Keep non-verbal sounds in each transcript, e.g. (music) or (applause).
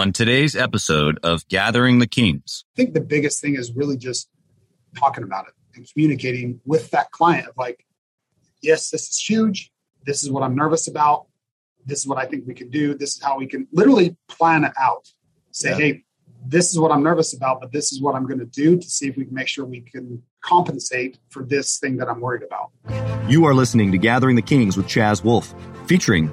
On today's episode of Gathering the Kings, I think the biggest thing is really just talking about it and communicating with that client of like, yes, this is huge. This is what I'm nervous about. This is what I think we can do. This is how we can literally plan it out. Say, Yeah. hey, this is what I'm nervous about, but this is what I'm going to do to see if we can make sure we can compensate for this thing that I'm worried about. you are listening to Gathering the Kings with Chaz Wolfe, featuring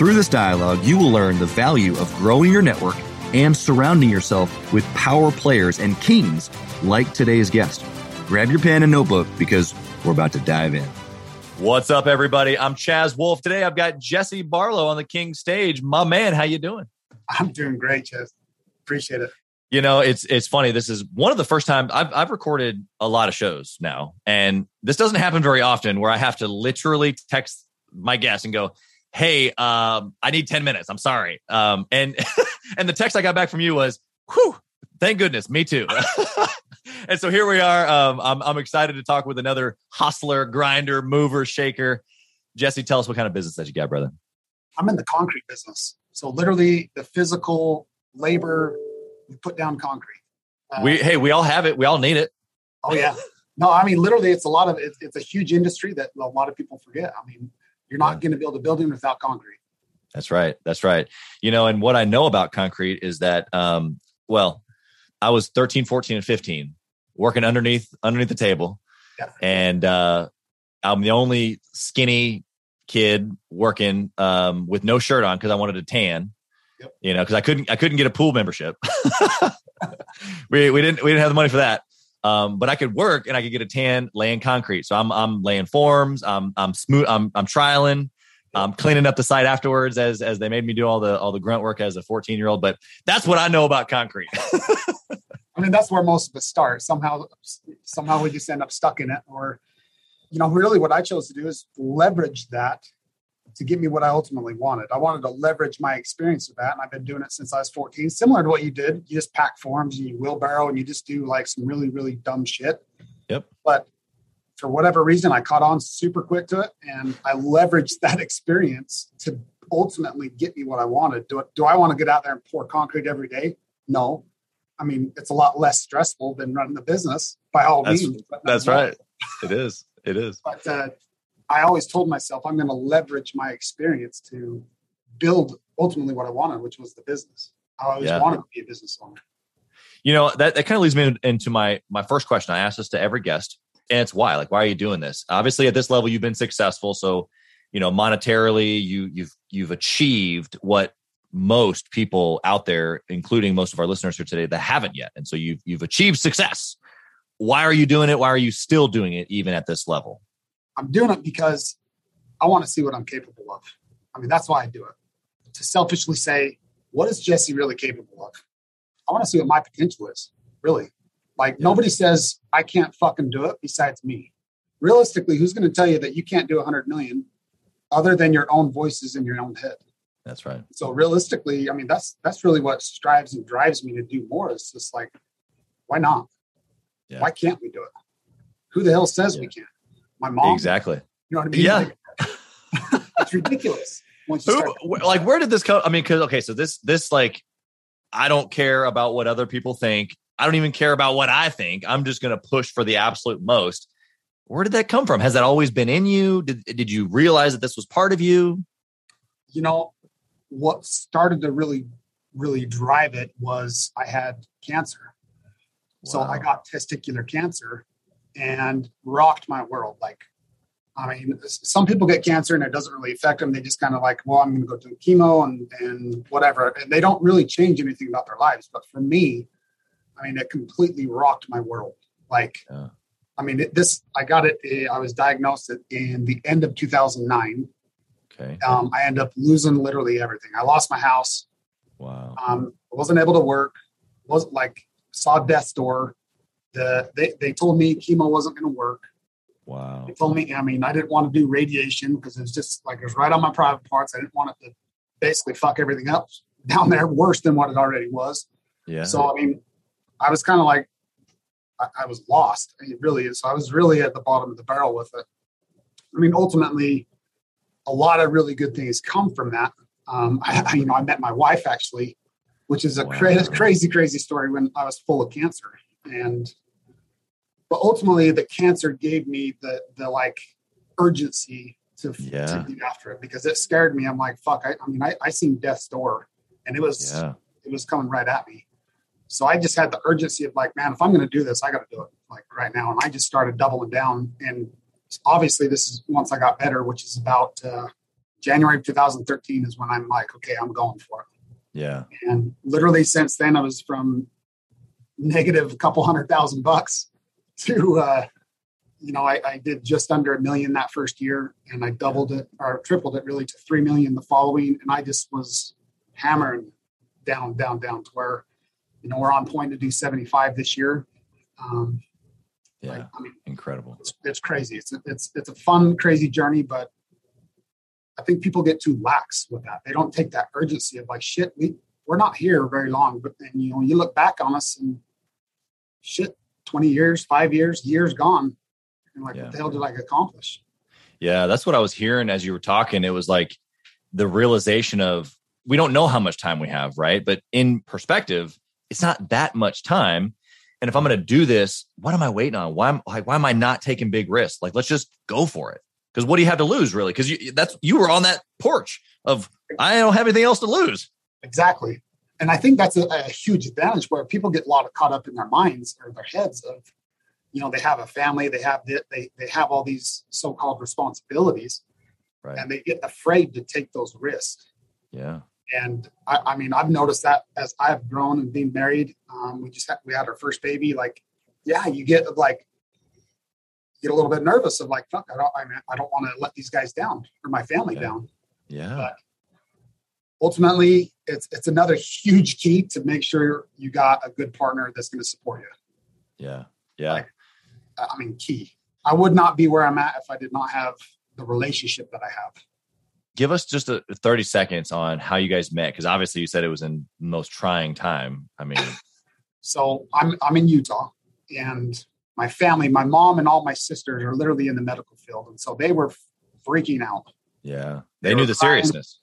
Through this dialogue, you will learn the value of growing your network and surrounding yourself with power players and kings like today's guest. Grab your pen and notebook because we're about to dive in. What's up, everybody? I'm Chaz Wolfe. Today I've got Jesse Barlow on the King stage. My man, how you doing? I'm doing great, Chaz. Appreciate it. You know, it's it's funny. This is one of the first times I've I've recorded a lot of shows now, and this doesn't happen very often where I have to literally text my guest and go, "Hey, um, I need ten minutes. I'm sorry." Um, and (laughs) and the text I got back from you was, "Whew, thank goodness, me too." (laughs) and so here we are. Um, I'm I'm excited to talk with another hustler, grinder, mover, shaker. Jesse, tell us what kind of business that you got, brother. I'm in the concrete business. So literally the physical labor, we put down concrete. Uh, We hey, we all have it. We all need it. Oh yeah. No, I mean literally, it's a lot of it's, it's a huge industry that a lot of people forget. I mean, you're not Yeah. going to build a building without concrete. That's right. That's right. You know, and what I know about concrete is that, um, well, I was 13, 14, and 15 working underneath, underneath the table. Yeah. And, uh, I'm the only skinny kid working, um, with no shirt on because I wanted to tan, Yep. you know, because I couldn't, I couldn't get a pool membership. (laughs) we, we didn't, we didn't have the money for that. Um, but I could work and I could get a tan laying concrete. So I'm, I'm laying forms. I'm, I'm smooth. I'm, I'm troweling I'm cleaning up the site afterwards as as they made me do all the all the grunt work as a 14 year old. But that's what I know about concrete. (laughs) I mean, that's where most of us start. Somehow, somehow we just end up stuck in it. Or, you know, really what I chose to do is leverage that to get me what I ultimately wanted. I wanted to leverage my experience with that. And I've been doing it since I was 14, similar to what you did. You just pack forms and you wheelbarrow and you just do like some really, really dumb shit. Yep. But for whatever reason, I caught on super quick to it and I leveraged (laughs) that experience to ultimately get me what I wanted. Do, do I want to get out there and pour concrete every day? No. I mean, it's a lot less stressful than running the business by all That's- means. That's right. It is. It is. But uh, I always told myself I'm going to leverage my experience to build ultimately what I wanted, which was the business. I always Yeah. wanted to be a business owner. You know that that kind of leads me into my my first question. I ask this to every guest, and it's why. Like, why are you doing this? Obviously, at this level, you've been successful. So, you know, monetarily, you you've you've achieved what most people out there, including most of our listeners here today, that haven't yet. And so you've you've achieved success. Why are you doing it? Why are you still doing it even at this level? I'm doing it because I want to see what I'm capable of. I mean, that's why I do it. To selfishly say, what is Jesse really capable of? I want to see what my potential is, really. Like, Yeah. nobody says I can't fucking do it besides me. Realistically, who's going to tell you that you can't do 100 million other than your own voices in your own head? That's right. So realistically, I mean, that's that's really what strives and drives me to do more. It's just like, why not? Yeah. Why can't we do it? Who the hell says we can't? My mom. Exactly. You know what I mean? Yeah. Like, it's ridiculous. Once Who, like where did this come i mean because okay so this this like i don't care about what other people think i don't even care about what i think i'm just going to push for the absolute most where did that come from has that always been in you did, did you realize that this was part of you you know, what started to really, really drive it was I had cancer. So I got testicular cancer and rocked my world. Like, I mean, some people get cancer and it doesn't really affect them. They just kind of like, well, I'm going to go do chemo and, and whatever. And they don't really change anything about their lives. But for me, I mean, it completely rocked my world. Like, Yeah. I mean, it, this, I got it, eh, I was diagnosed in the end of 2009. okay Um, I ended up losing literally everything. I lost my house. wow Um, I wasn't able to work. Wasn't like saw death's door. The they they told me chemo wasn't going to work. Wow. They told me, I mean, I didn't want to do radiation because it was just like it was right on my private parts. I didn't want it to basically fuck everything up (laughs) down there worse than what it already was. Yeah. So I mean, I was kind of like I, I was lost. I mean, really, so I was really at the bottom of the barrel with it. I mean, ultimately, a lot of really good things come from that. Um, I, you know, I met my wife actually, which is a Wow. crazy, (laughs) crazy, crazy story when I was full of cancer. And, but ultimately, the cancer gave me the the like urgency to, Yeah. to get after it because it scared me. I'm like, fuck. I, I mean, I, I seen death's door, and it was Yeah. it was coming right at me. So I just had the urgency of like, man, if I'm going to do this, I got to do it like right now. And I just started doubling down. And obviously, this is once I got better, which is about uh, January of 2013 is when I'm like, okay, I'm going for it. Yeah. And literally since then, I was from negative a couple hundred thousand bucks to, uh, you know, I, I did just under a million that first year, and I doubled it or tripled it really to three million the following. And I just was hammering down, down, down to where, you know, we're on point to do 75 this year. Um, Yeah. like, I mean, Incredible. it's, it's crazy. It's a, it's it's a fun, crazy journey, but I think people get too lax with that. They don't take that urgency of like, shit, we we're not here very long, but then you know you look back on us and shit, twenty years, five years, years gone, and like, Yeah. what the hell did I accomplish? Yeah, that's what I was hearing as you were talking. It was like the realization of we don't know how much time we have, right? But in perspective, it's not that much time. And if I'm going to do this, what am I waiting on? Why am like why am I not taking big risks? Like let's just go for it. Because what do you have to lose, really? Because you that's you were on that porch of I don't have anything else to lose. Exactly. And I think that's a, a huge advantage where people get a lot of caught up in their minds or their heads of, you know, they have a family, they have the, they they have all these so-called responsibilities, Right. and they get afraid to take those risks. Yeah. And I, I mean, I've noticed that as I've grown and being married, um, we just had, we had our first baby. Like, yeah, you get like get a little bit nervous of like, fuck, I don't, I, mean, I don't want to let these guys down or my family Yeah. down. Yeah. But ultimately, it's it's another huge key to make sure you got a good partner that's going to support you. Yeah. Yeah. Like- I mean, key. I would not be where I'm at if I did not have the relationship that I have. Give us just a 30 seconds on how you guys met. Because obviously you said it was in the most trying time. I mean, (laughs) So I'm I'm in Utah, and my family, my mom and all my sisters are literally in the medical field, and so they were freaking out. yeah. They They knew the crying. seriousness.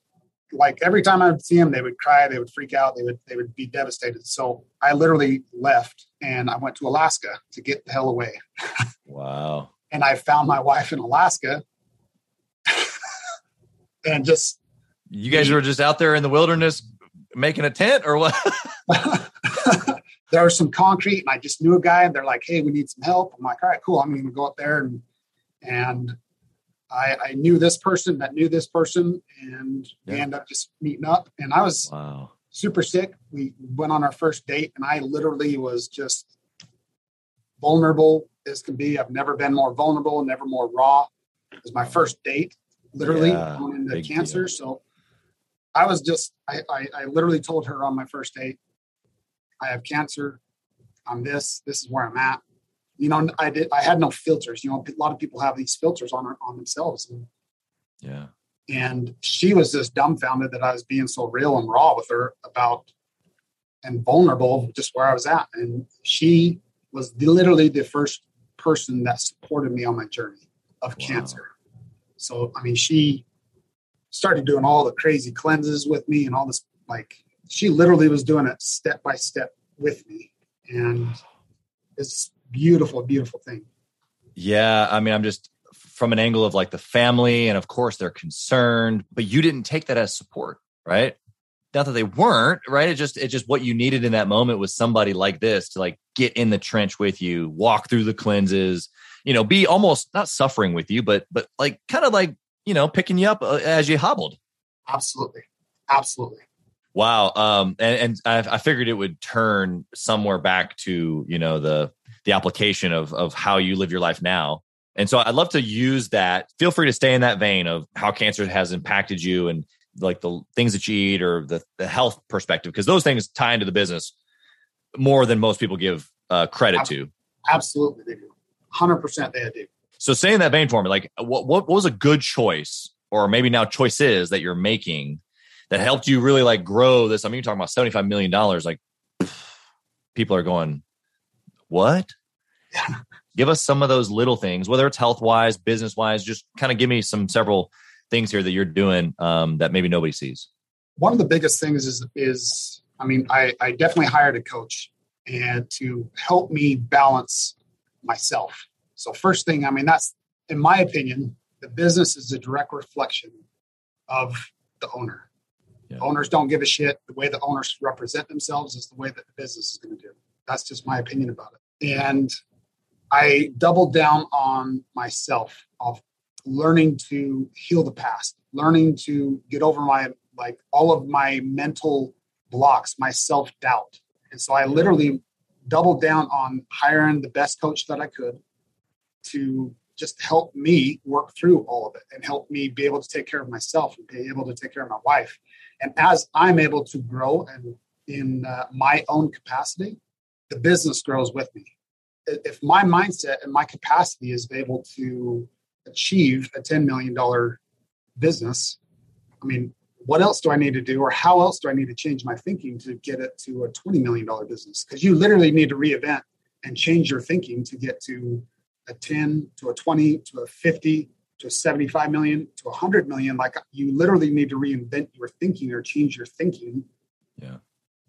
Like every time I would see them, they would cry, they would freak out, they would they would be devastated. So I literally left and I went to Alaska to get the hell away. Wow. (laughs) And I found my wife in Alaska, (laughs) and just You guys were just out there in the wilderness making a tent or what? (laughs) there was some concrete, and I just knew a guy, and they're like, "Hey, we need some help." I'm like, "All right, cool. I'm going to go up there," and and I, I knew this person that knew this person, and we Yeah. ended up just meeting up. And I was wow. super sick. We went on our first date, and I literally was just vulnerable as can be. I've never been more vulnerable, never more raw. It was my first date, literally Yeah, going into cancer. deal. So I was just, I, I, I literally told her on my first date, I have cancer. I'm this. This is where I'm at. You know, I did. I had no filters. You know, a lot of people have these filters on on themselves, and Yeah. and she was just dumbfounded that I was being so real and raw with her about and vulnerable just where I was at. And she was literally the first person that supported me on my journey of Wow. cancer. So I mean, she started doing all the crazy cleanses with me and all this like she literally was doing it step by step with me. And it's beautiful, beautiful thing. Yeah. I mean, I'm just from an angle of like the family, and of course they're concerned, but you didn't take that as support, right? Not that they weren't, right? It just it just what you needed in that moment was somebody like this to like get in the trench with you, walk through the cleanses, you know, be almost not suffering with you, but but like kind of like you know picking you up uh, as you hobbled. Absolutely. Absolutely. Wow. Um, and, and I, I figured it would turn somewhere back to, you know, the, the application of, of how you live your life now. And so I'd love to use that. Feel free to stay in that vein of how cancer has impacted you and like the things that you eat or the, the health perspective, because those things tie into the business more than most people give uh, credit to. Absolutely, they do. Hundred percent, they do. So, saying that vein for me, like, what, what what was a good choice, or maybe now choices that you're making that helped you really like grow this? I mean, you're talking about seventy five million dollars. Like, (sighs) people are going, what? give us some of those little things, whether it's health wise, business wise. Just kind of give me some several things here that you're doing um, that maybe nobody sees. One of the biggest things is is I mean, I, I definitely hired a coach and to help me balance myself. So first thing, I mean, that's in my opinion, the business is a direct reflection of the owner. Yeah. Owners don't give a shit. The way the owners represent themselves is the way that the business is going to do. That's just my opinion about it. And I doubled down on myself of learning to heal the past, learning to get over my like all of my mental blocks, my self doubt. And so I literally doubled down on hiring the best coach that I could to just help me work through all of it and help me be able to take care of myself and be able to take care of my wife. And as I'm able to grow and in uh, my own capacity, the business grows with me. If my mindset and my capacity is able to achieve a $10 million business, I mean, what else do I need to do, or how else do I need to change my thinking to get it to a $20 million business? Because you literally need to reinvent and change your thinking to get to a 10 to a 20 to a 50 to a 75 million to a 100 million. Like you literally need to reinvent your thinking or change your thinking yeah.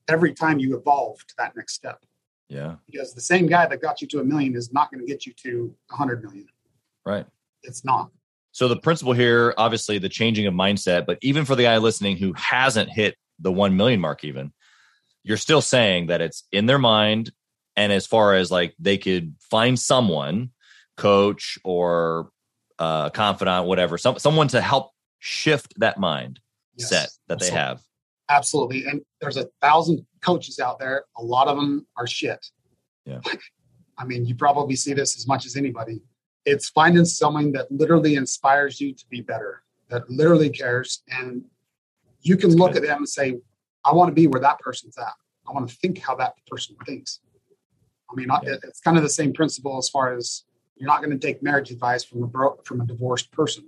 every time you evolve to that next step. Yeah. Because the same guy that got you to a million is not going to get you to a 100 million. Right. It's not. So the principle here, obviously, the changing of mindset, but even for the guy listening who hasn't hit the 1 million mark, even, you're still saying that it's in their mind. And as far as like they could find someone, coach or uh, confidant, whatever, some, someone to help shift that mind yes, set that absolutely. they have. Absolutely. And there's a thousand coaches out there. A lot of them are shit. Yeah. I mean, you probably see this as much as anybody it's finding someone that literally inspires you to be better, that literally cares. And you can That's look good. at them and say, I want to be where that person's at. I want to think how that person thinks. I mean, yeah. it's kind of the same principle as far as you're not going to take marriage advice from a bro- from a divorced person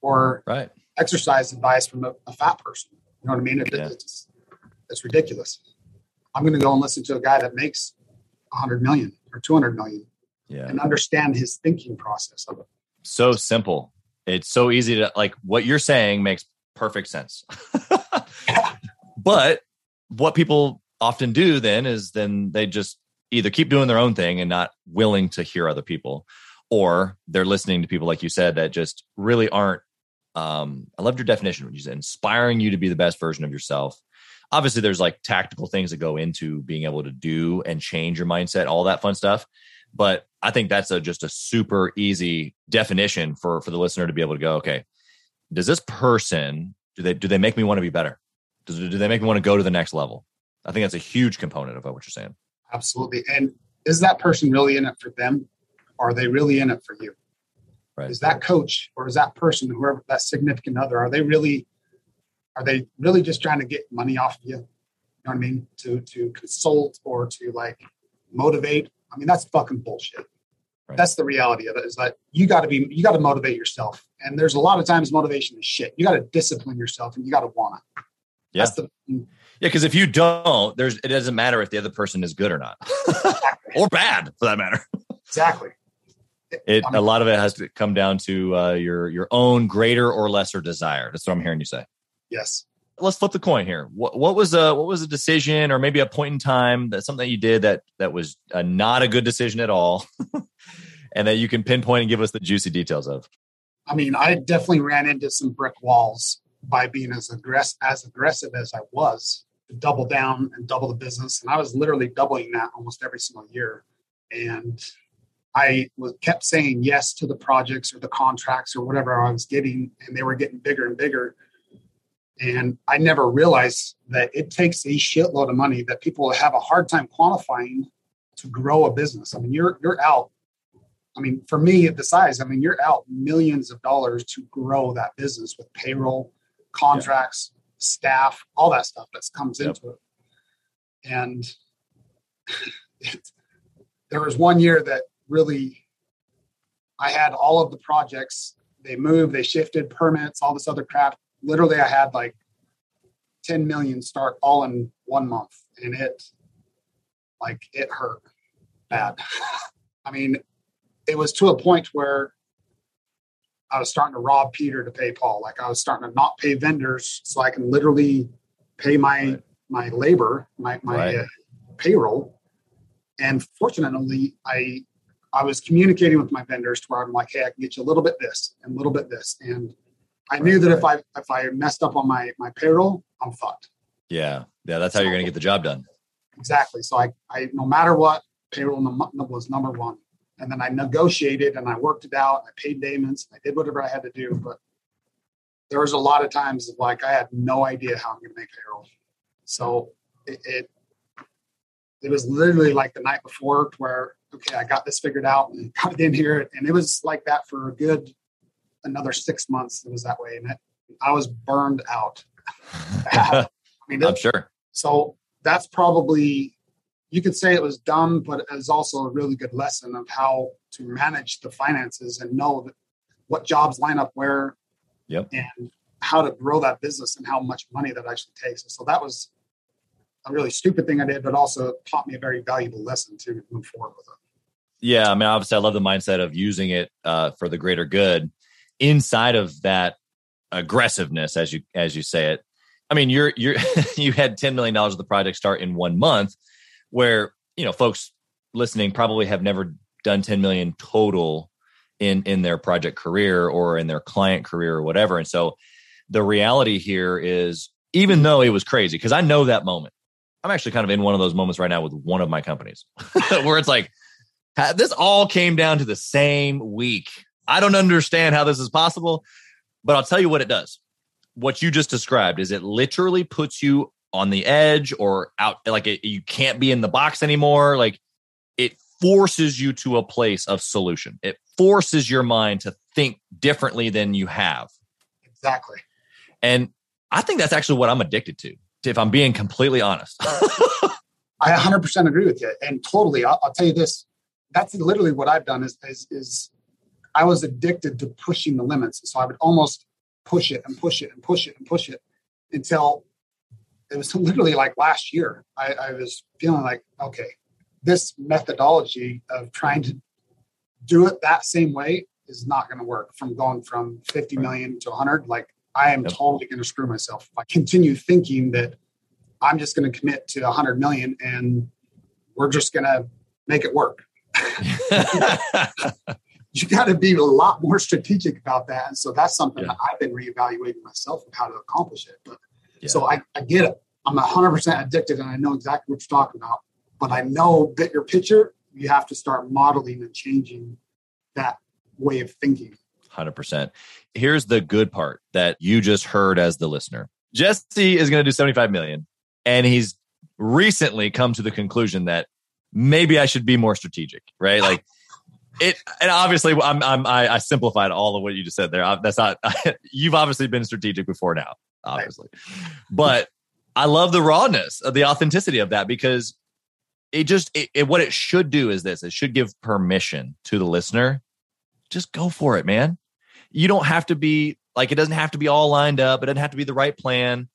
or right. exercise advice from a, a, fat person. You know what I mean? It, yeah. it's, it's ridiculous. I'm going to go and listen to a guy that makes 100 million or 200 million yeah. and understand his thinking process of it. So simple. It's so easy to like what you're saying makes perfect sense. (laughs) but what people often do then is then they just either keep doing their own thing and not willing to hear other people or they're listening to people like you said that just really aren't um i loved your definition when you said inspiring you to be the best version of yourself obviously there's like tactical things that go into being able to do and change your mindset all that fun stuff but I think that's a, just a super easy definition for for the listener to be able to go, okay, does this person do they do they make me want to be better? Does, do they make me want to go to the next level? I think that's a huge component of what you're saying. Absolutely. And is that person really in it for them? Are they really in it for you? Right. Is that coach or is that person, whoever that significant other, are they really are they really just trying to get money off of you? You know what I mean? To to consult or to like motivate I mean, that's fucking bullshit. Right. That's the reality of it is that you got to be, you got to motivate yourself. And there's a lot of times motivation is shit. You got to discipline yourself and you got to want it. Yeah. The, mm. yeah. Cause if you don't, there's, it doesn't matter if the other person is good or not (laughs) or bad for that matter. Exactly. It, a lot of it has to come down to uh, your, your own greater or lesser desire. That's what I'm hearing you say. Yes let's flip the coin here. What, what was a what was a decision or maybe a point in time that something that you did that that was a, not a good decision at all, (laughs) and that you can pinpoint and give us the juicy details of? I mean, I definitely ran into some brick walls by being as aggressive as aggressive as I was to double down and double the business, and I was literally doubling that almost every single year, and I was kept saying yes to the projects or the contracts or whatever I was getting, and they were getting bigger and bigger and I never realized that it takes a shitload of money that people have a hard time quantifying to grow a business. I mean, you're you're out. I mean, for me at the size, I mean, you're out millions of dollars to grow that business with payroll, contracts, yeah. staff, all that stuff that comes yep. into it. And (laughs) there was one year that really I had all of the projects. They moved, they shifted permits, all this other crap. Literally, I had like 10 million start all in one month, and it like it hurt bad. (laughs) I mean, it was to a point where I was starting to rob Peter to pay Paul. Like I was starting to not pay vendors so I can literally pay my right. my labor, my my right. uh, payroll. And fortunately, I I was communicating with my vendors to where I'm like, hey, I can get you a little bit this and a little bit this. And I right, knew that if I if I messed up on my my payroll, I'm fucked. Yeah, yeah, that's how so, you're going to get the job done. Exactly. So I I no matter what, payroll was number one. And then I negotiated and I worked it out. I paid payments. I did whatever I had to do. But there was a lot of times like I had no idea how I'm going to make payroll. So it, it, it was literally like the night before where okay, I got this figured out and (laughs) got it in here, and it was like that for a good another six months. It was that way, and it, I was burned out. (laughs) I mean, it, I'm sure. So that's probably you could say it was dumb, but it was also a really good lesson of how to manage the finances and know that what jobs line up where yep. and how to grow that business and how much money that actually takes. So that was a really stupid thing I did, but also taught me a very valuable lesson to move forward with it. Yeah, I mean, obviously, I love the mindset of using it uh, for the greater good. Inside of that aggressiveness, as you as you say it, I mean, you're you're (laughs) you had ten million dollars of the project start in one month where you know folks listening probably have never done 10 million total in in their project career or in their client career or whatever and so the reality here is even though it was crazy because i know that moment i'm actually kind of in one of those moments right now with one of my companies (laughs) where it's like this all came down to the same week. I don't understand how this is possible but i'll tell you what it does. What you just described is it literally puts you on the edge or out like it, you can't be in the box anymore. Like it forces you to a place of solution. It forces your mind to think differently than you have. Exactly. And i think that's actually what i'm addicted to if i'm being completely honest. (laughs) I 100% agree with you and totally. I'll, I'll, tell you this that's literally what i've done is, is is i was addicted to pushing the limits so i would almost push it and push it and push it and push it until it was (laughs) literally like last year. I, I was feeling like, okay, this methodology of trying to do it that same way is not going to work from going from 50 million to 100 like i am yep. totally going to screw myself if i continue thinking that i'm just going to commit to 100 million and we're just going to make it work (laughs) you got to be a lot more strategic about that and so that's something yeah. that i've been reevaluating myself of how to accomplish it but yeah. So I, I get it. I'm 100% addicted and I know exactly what you're talking about. But I know bigger picture, you have to start modeling and changing that way of thinking. 100%. Here's the good part that you just heard as the listener Jesse is going to do 75 million. And he's recently come to the conclusion that maybe I should be more strategic, right? Ah. Like, it and obviously I'm, I'm I, I simplified all of what you just said there. Uh, that's not (laughs) you've obviously been strategic before now obviously. But I love the rawness of the authenticity of that because it just it, it, what it should do is this: it should give permission to the listener. Just go for it, man. You don't have to be like it doesn't have to be all lined up. It doesn't have to be the right plan.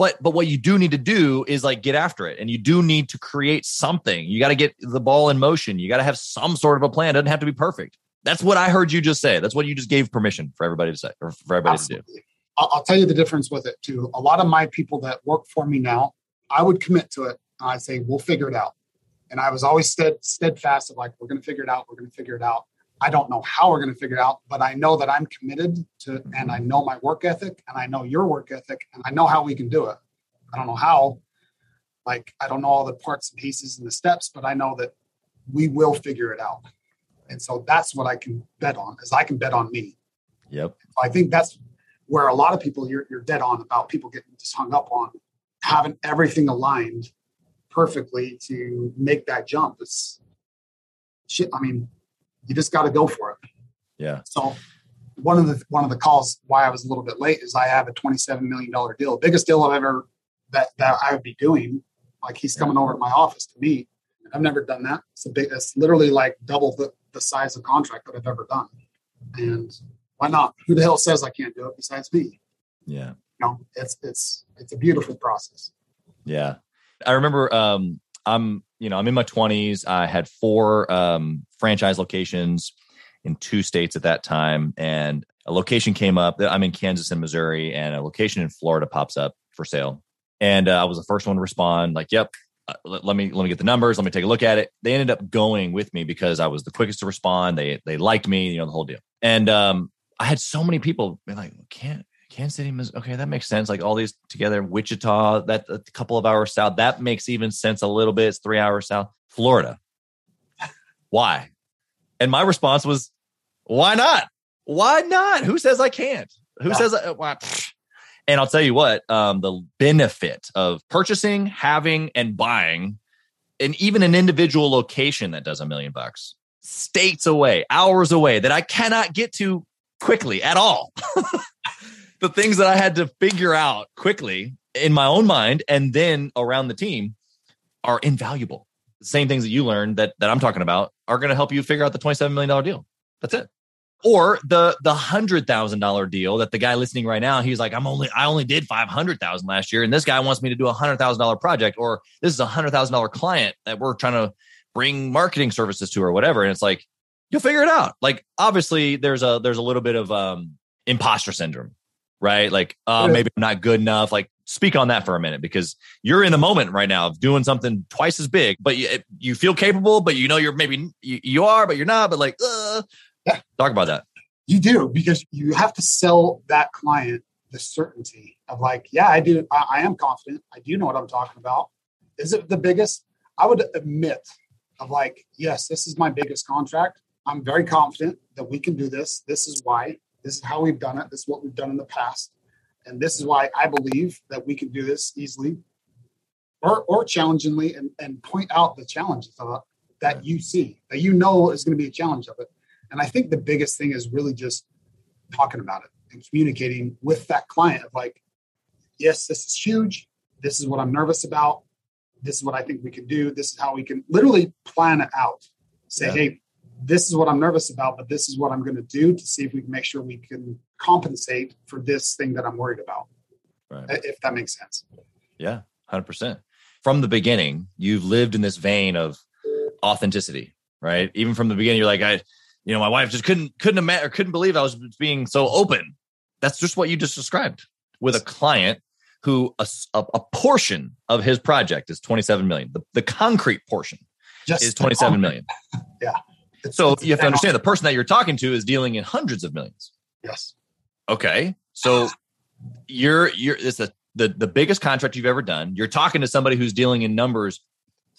But but what you do need to do is like get after it, and you do need to create something. You got to get the ball in motion. You got to have some sort of a plan. It doesn't have to be perfect. That's what I heard you just say. That's what you just gave permission for everybody to say or for everybody Absolutely. to do. I'll, tell you the difference with it too. A lot of my people that work for me now, I would commit to it. and I'd say, we'll figure it out. And I was always stead, steadfast of like, we're going to figure it out. We're going to figure it out. I don't know how we're going to figure it out, but I know that I'm committed to, and I know my work ethic, and I know your work ethic, and I know how we can do it. I don't know how, like, I don't know all the parts and pieces and the steps, but I know that we will figure it out. And so that's what I can bet on, is I can bet on me. Yep. I think that's where a lot of people you're, you're dead on about people getting just hung up on having everything aligned perfectly to make that jump it's shit i mean you just got to go for it yeah so one of the one of the calls why i was a little bit late is i have a 27 million dollar deal biggest deal i've ever that that i would be doing like he's coming over to my office to meet I've never done that. It's a big. It's literally like double the, the size of contract that I've ever done. And why not? Who the hell says I can't do it besides me? Yeah. You know, it's it's it's a beautiful process. Yeah. I remember um I'm you know, I'm in my 20s. I had four um franchise locations in two states at that time and a location came up. I'm in Kansas and Missouri and a location in Florida pops up for sale. And uh, I was the first one to respond like, "Yep, uh, let, me let me get the numbers. Let me take a look at it." They ended up going with me because I was the quickest to respond. They they liked me, you know, the whole deal. And um I had so many people be like, "Can't Kansas City, Missouri. Okay, that makes sense. Like all these together, Wichita, that a couple of hours south, that makes even sense a little bit. It's three hours south. Florida. (laughs) Why? And my response was, why not? Why not? Who says I can't? Who yeah. says I, why? And I'll tell you what, um, the benefit of purchasing, having, and buying, and even an individual location that does a million bucks, states away, hours away, that I cannot get to quickly at all. (laughs) the things that I had to figure out quickly in my own mind and then around the team are invaluable. The same things that you learned that that I'm talking about are going to help you figure out the $27 million deal. That's it. Or the the hundred thousand dollar deal that the guy listening right now, he's like, I'm only I only did five hundred thousand last year, and this guy wants me to do a hundred thousand dollar project, or this is a hundred thousand dollar client that we're trying to bring marketing services to, or whatever. And it's like, you'll figure it out. Like obviously, there's a there's a little bit of um imposter syndrome right? Like, uh, maybe I'm not good enough. Like, speak on that for a minute because you're in the moment right now of doing something twice as big, but you, you feel capable, but you know you're maybe you, you are, but you're not. But like, uh, yeah. talk about that. You do because you have to sell that client the certainty of like, yeah, I do. I, I am confident. I do know what I'm talking about. Is it the biggest? I would admit of like, yes, this is my biggest contract. I'm very confident that we can do this. This is why. This is how we've done it. This is what we've done in the past. And this is why I believe that we can do this easily or, or challengingly and, and point out the challenges of it that you see, that you know is going to be a challenge of it. And I think the biggest thing is really just talking about it and communicating with that client of like, yes, this is huge. This is what I'm nervous about. This is what I think we can do. This is how we can literally plan it out. Say, yeah. hey, this is what I'm nervous about, but this is what I'm going to do to see if we can make sure we can compensate for this thing that I'm worried about. Right. If that makes sense. Yeah, 100%. From the beginning, you've lived in this vein of authenticity, right? Even from the beginning, you're like, I, you know, my wife just couldn't, couldn't imagine or couldn't believe I was being so open. That's just what you just described with a client who a, a, a portion of his project is 27 million. The, the concrete portion just is 27 million. (laughs) yeah. It's, so it's you have to understand the person that you're talking to is dealing in hundreds of millions. Yes. Okay. So you're you're it's the the the biggest contract you've ever done. You're talking to somebody who's dealing in numbers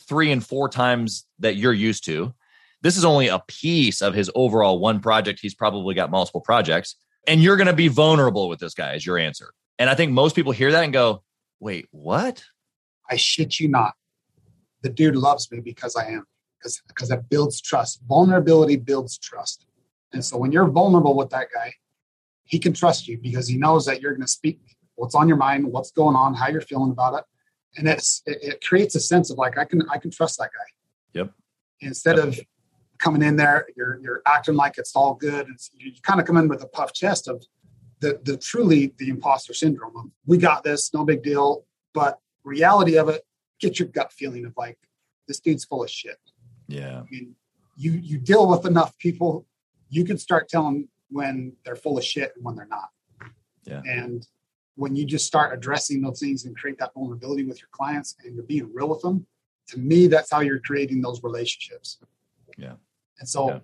three and four times that you're used to. This is only a piece of his overall one project. He's probably got multiple projects. And you're going to be vulnerable with this guy, is your answer. And I think most people hear that and go, wait, what? I shit you not. The dude loves me because I am because because that builds trust. Vulnerability builds trust. And so when you're vulnerable with that guy, he can trust you because he knows that you're going to speak what's on your mind, what's going on, how you're feeling about it, and it's it, it creates a sense of like I can I can trust that guy. Yep. Instead yep. of coming in there, you're you're acting like it's all good. and you kind of come in with a puff chest of the the truly the imposter syndrome. Of, we got this, no big deal. But reality of it, get your gut feeling of like this dude's full of shit. Yeah. I mean, you you deal with enough people, you can start telling when they're full of shit and when they're not. Yeah. And when you just start addressing those things and create that vulnerability with your clients and you're being real with them, to me, that's how you're creating those relationships. Yeah. And so, yeah.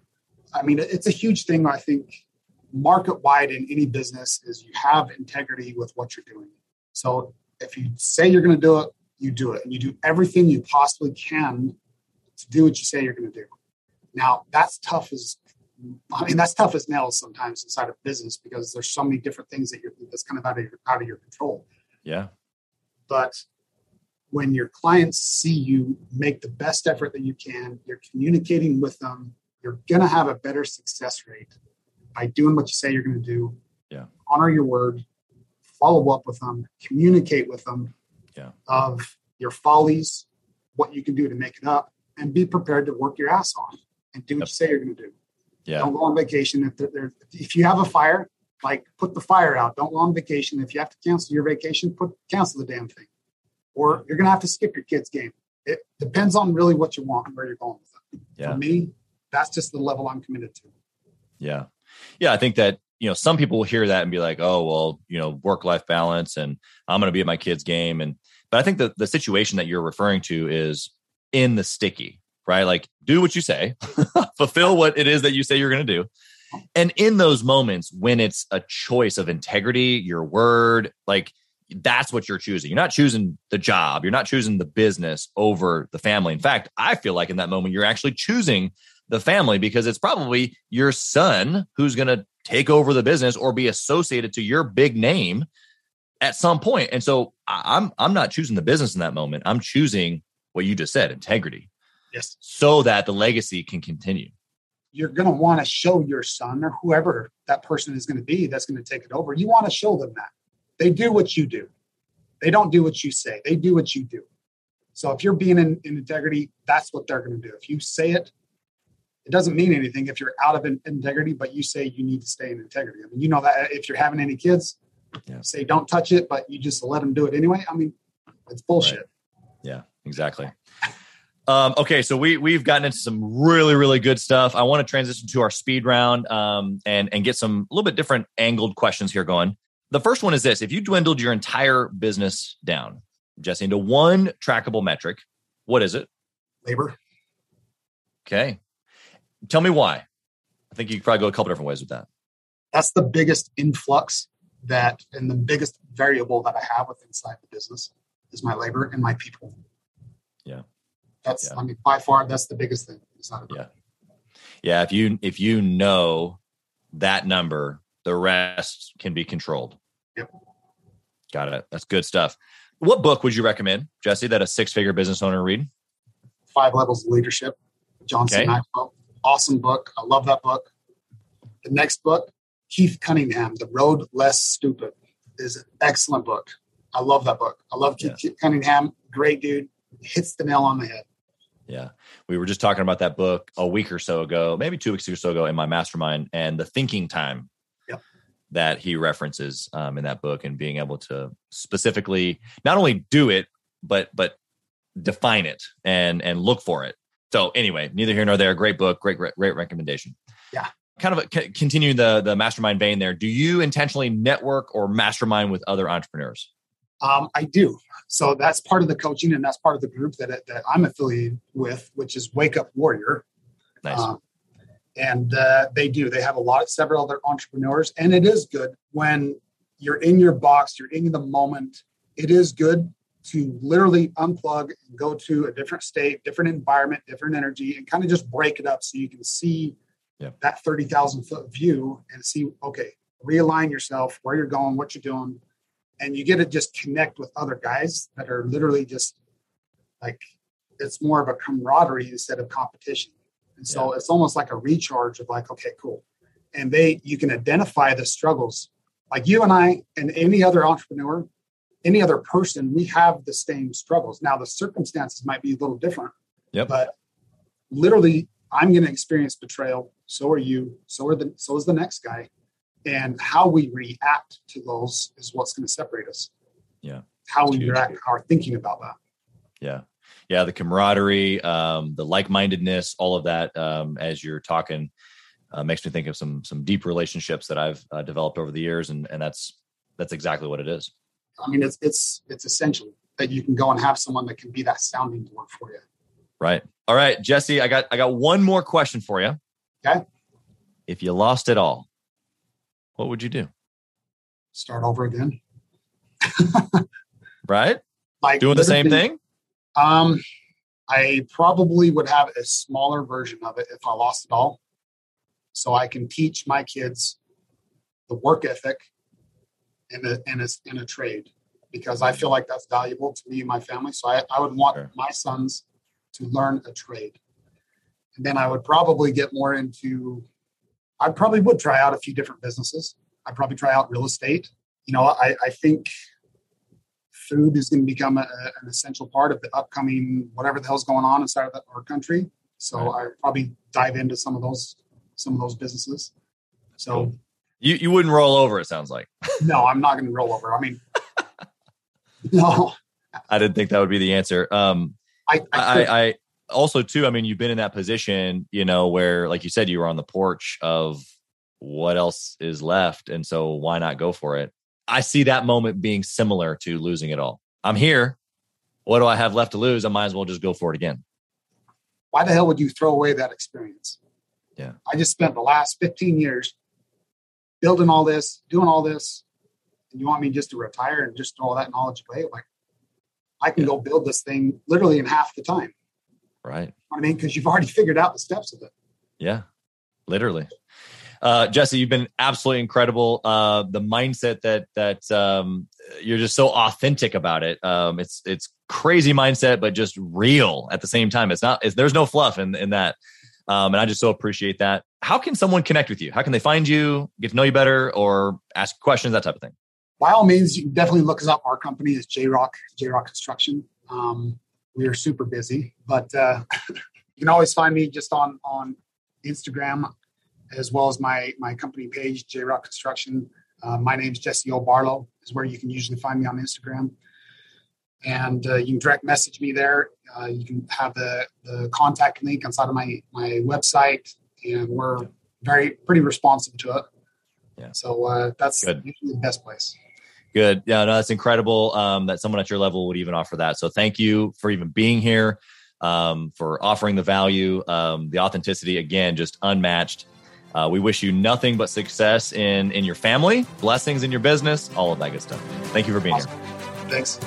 I mean, it's a huge thing. I think market wide in any business is you have integrity with what you're doing. So if you say you're going to do it, you do it, and you do everything you possibly can to do what you say you're going to do. Now that's tough as I mean that's tough as nails sometimes inside of business because there's so many different things that you're that's kind of out of your, out of your control. Yeah. But when your clients see you make the best effort that you can, you're communicating with them, you're going to have a better success rate by doing what you say you're going to do. Yeah. Honor your word, follow up with them, communicate with them yeah. of your follies, what you can do to make it up, and be prepared to work your ass off and do what Yep. you say you're going to do. Yeah. Don't go on vacation if there, if you have a fire, like put the fire out. Don't go on vacation. If you have to cancel your vacation, put cancel the damn thing, or you're going to have to skip your kid's game. It depends on really what you want and where you're going with it. Yeah. For me, that's just the level I'm committed to. Yeah. Yeah. I think that, you know, some people will hear that and be like, oh, well, you know, work life balance and I'm going to be at my kid's game. And, but I think that the situation that you're referring to is in the sticky, right? Like do what you say, (laughs) fulfill what it is that you say you're going to do. And in those moments when it's a choice of integrity, your word, like that's what you're choosing. You're not choosing the job, you're not choosing the business over the family. In fact, I feel like in that moment, you're actually choosing the family because it's probably your son who's going to take over the business or be associated to your big name at some point. And so I'm I'm not choosing the business in that moment. I'm choosing what you just said, integrity, Yes. so that the legacy can continue. You're going to want to show your son or whoever that person is going to be that's going to take it over. You want to show them that they do what you do. They don't do what you say. They do what you do. So if you're being in, in integrity, that's what they're going to do. If you say it, it doesn't mean anything if you're out of in- integrity, but you say you need to stay in integrity. I mean, you know that if you're having any kids, Yeah. say don't touch it, but you just let them do it anyway. I mean, it's bullshit. Yeah, exactly. Um, okay, so we we've gotten into some really really good stuff. I want to transition to our speed round um, and and get some a little bit different angled questions here going. The first one is this: If you dwindled your entire business down, Jesse, into one trackable metric, what is it? Labor. Okay, tell me why. I think you could probably go a couple different ways with that. that's the biggest influx that and the biggest variable that I have with inside the business is my labor and my people. Yeah. That's Yeah. I mean by far that's the biggest thing. It's not a Yeah. Yeah, if you if you know that number, the rest can be controlled. Yep. Got it. That's good stuff. What book would you recommend, Jesse, that a six figure business owner read? five levels of leadership. John C. Okay. Maxwell. Awesome book. I love that book. The next book, Keith Cunningham, The Road Less Stupid, is an excellent book. I love that book. I love Keith, Keith Cunningham. Great dude. Hits the nail on the head. Yeah. We were just talking about that book a week or so ago, maybe two weeks or so ago in my mastermind and the thinking time Yep. that he references um, in that book and being able to specifically not only do it, but but define it and and look for it. So anyway, neither here nor there. Great book, great great, great recommendation. Yeah. Kind of a, c- continue the the mastermind vein there. Do you intentionally network or mastermind with other entrepreneurs? Um, I do. So that's part of the coaching and that's part of the group that, that I'm affiliated with, which is Wake Up Warrior. Nice. Um, and uh, they do. They have a lot, several other entrepreneurs, and it is good when you're in your box, you're in the moment. It is good to literally unplug and go to a different state, different environment, different energy, and kind of just break it up so you can see Yeah. that thirty thousand foot view and see. Okay, realign yourself, where you're going, what you're doing, and you get to just connect with other guys that are literally just like it's more of a camaraderie instead of competition. And so it's almost like a recharge of like, okay, cool. And they you can identify the struggles. Like you and I and any other entrepreneur, any other person, we have the same struggles. Now the circumstances might be a little different. Yep. But literally I'm gonna experience betrayal. So are you, so are the so is the next guy. And how we react to those is what's going to separate us. Yeah. How we Huge. react, our thinking about that. Yeah. Yeah. The camaraderie, um, the like mindedness, all of that, um, as you're talking, uh, makes me think of some, some deep relationships that I've uh, developed over the years. And, and that's, that's exactly what it is. I mean, it's it's it's essential that you can go and have someone that can be that sounding board for you. Right. All right, Jesse, I got, I got one more question for you. Okay. If you lost it all, what would you do? Start over again. (laughs) Right. Like Doing the same thing. Um, I probably would have a smaller version of it if I lost it all, so I can teach my kids the work ethic in a in a in a trade because I feel like that's valuable to me and my family. So I, I would want Sure. my sons to learn a trade, and then I would probably get more into. I probably would try out a few different businesses. I'd probably try out real estate. You know, I, I think food is going to become a, an essential part of the upcoming whatever the hell's going on inside of the, our country. So right. I probably dive into some of those some of those businesses. So cool. you you wouldn't roll over. It sounds like. (laughs) no, I'm not going to roll over. I mean, (laughs) (laughs) no. I didn't think that would be the answer. Um, I, I, I, I also too. I mean, you've been in that position, you know, where like you said, you were on the porch of what else is left, and so why not go for it? I see that moment being similar to losing it all. I'm here. What do I have left to lose? I might as well just go for it again. Why the hell would you throw away that experience? Yeah. I just spent the last 15 years building all this, doing all this. And you want me just to retire and just throw all that knowledge away? Like, I can yeah. go build this thing literally in half the time. Right. I mean, because you've already figured out the steps of it. Yeah, literally. Uh, Jesse, you've been absolutely incredible. Uh, the mindset that that um, you're just so authentic about it. Um, it's it's crazy mindset, but just real at the same time. It's not. It's, there's no fluff in in that. Um, and I just so appreciate that. How can someone connect with you? How can they find you, get to know you better, or ask questions, that type of thing? By all means, you can definitely look us up. Our company is JRock, JRock Construction. Um, we are super busy, but uh, (laughs) you can always find me just on on Instagram as well as my my company page, JRock Construction. Uh, my is Jesse O'Barlow is where you can usually find me on Instagram. And uh, you can direct message me there. Uh, you can have the, the contact link inside of my, my website, and we're very pretty responsive to it. Yeah. So uh, that's Good. usually the best place. Good. Yeah, no, that's incredible um, that someone at your level would even offer that. So thank you for even being here, um, for offering the value, um, the authenticity. Again, just unmatched. Uh, we wish you nothing but success in in your family, blessings in your business, all of that good stuff. Thank you for being awesome. here. Thanks.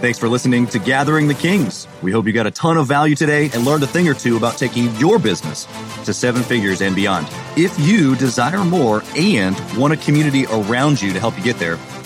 Thanks for listening to Gathering the Kings. We hope you got a ton of value today and learned a thing or two about taking your business to seven figures and beyond. If you desire more and want a community around you to help you get there,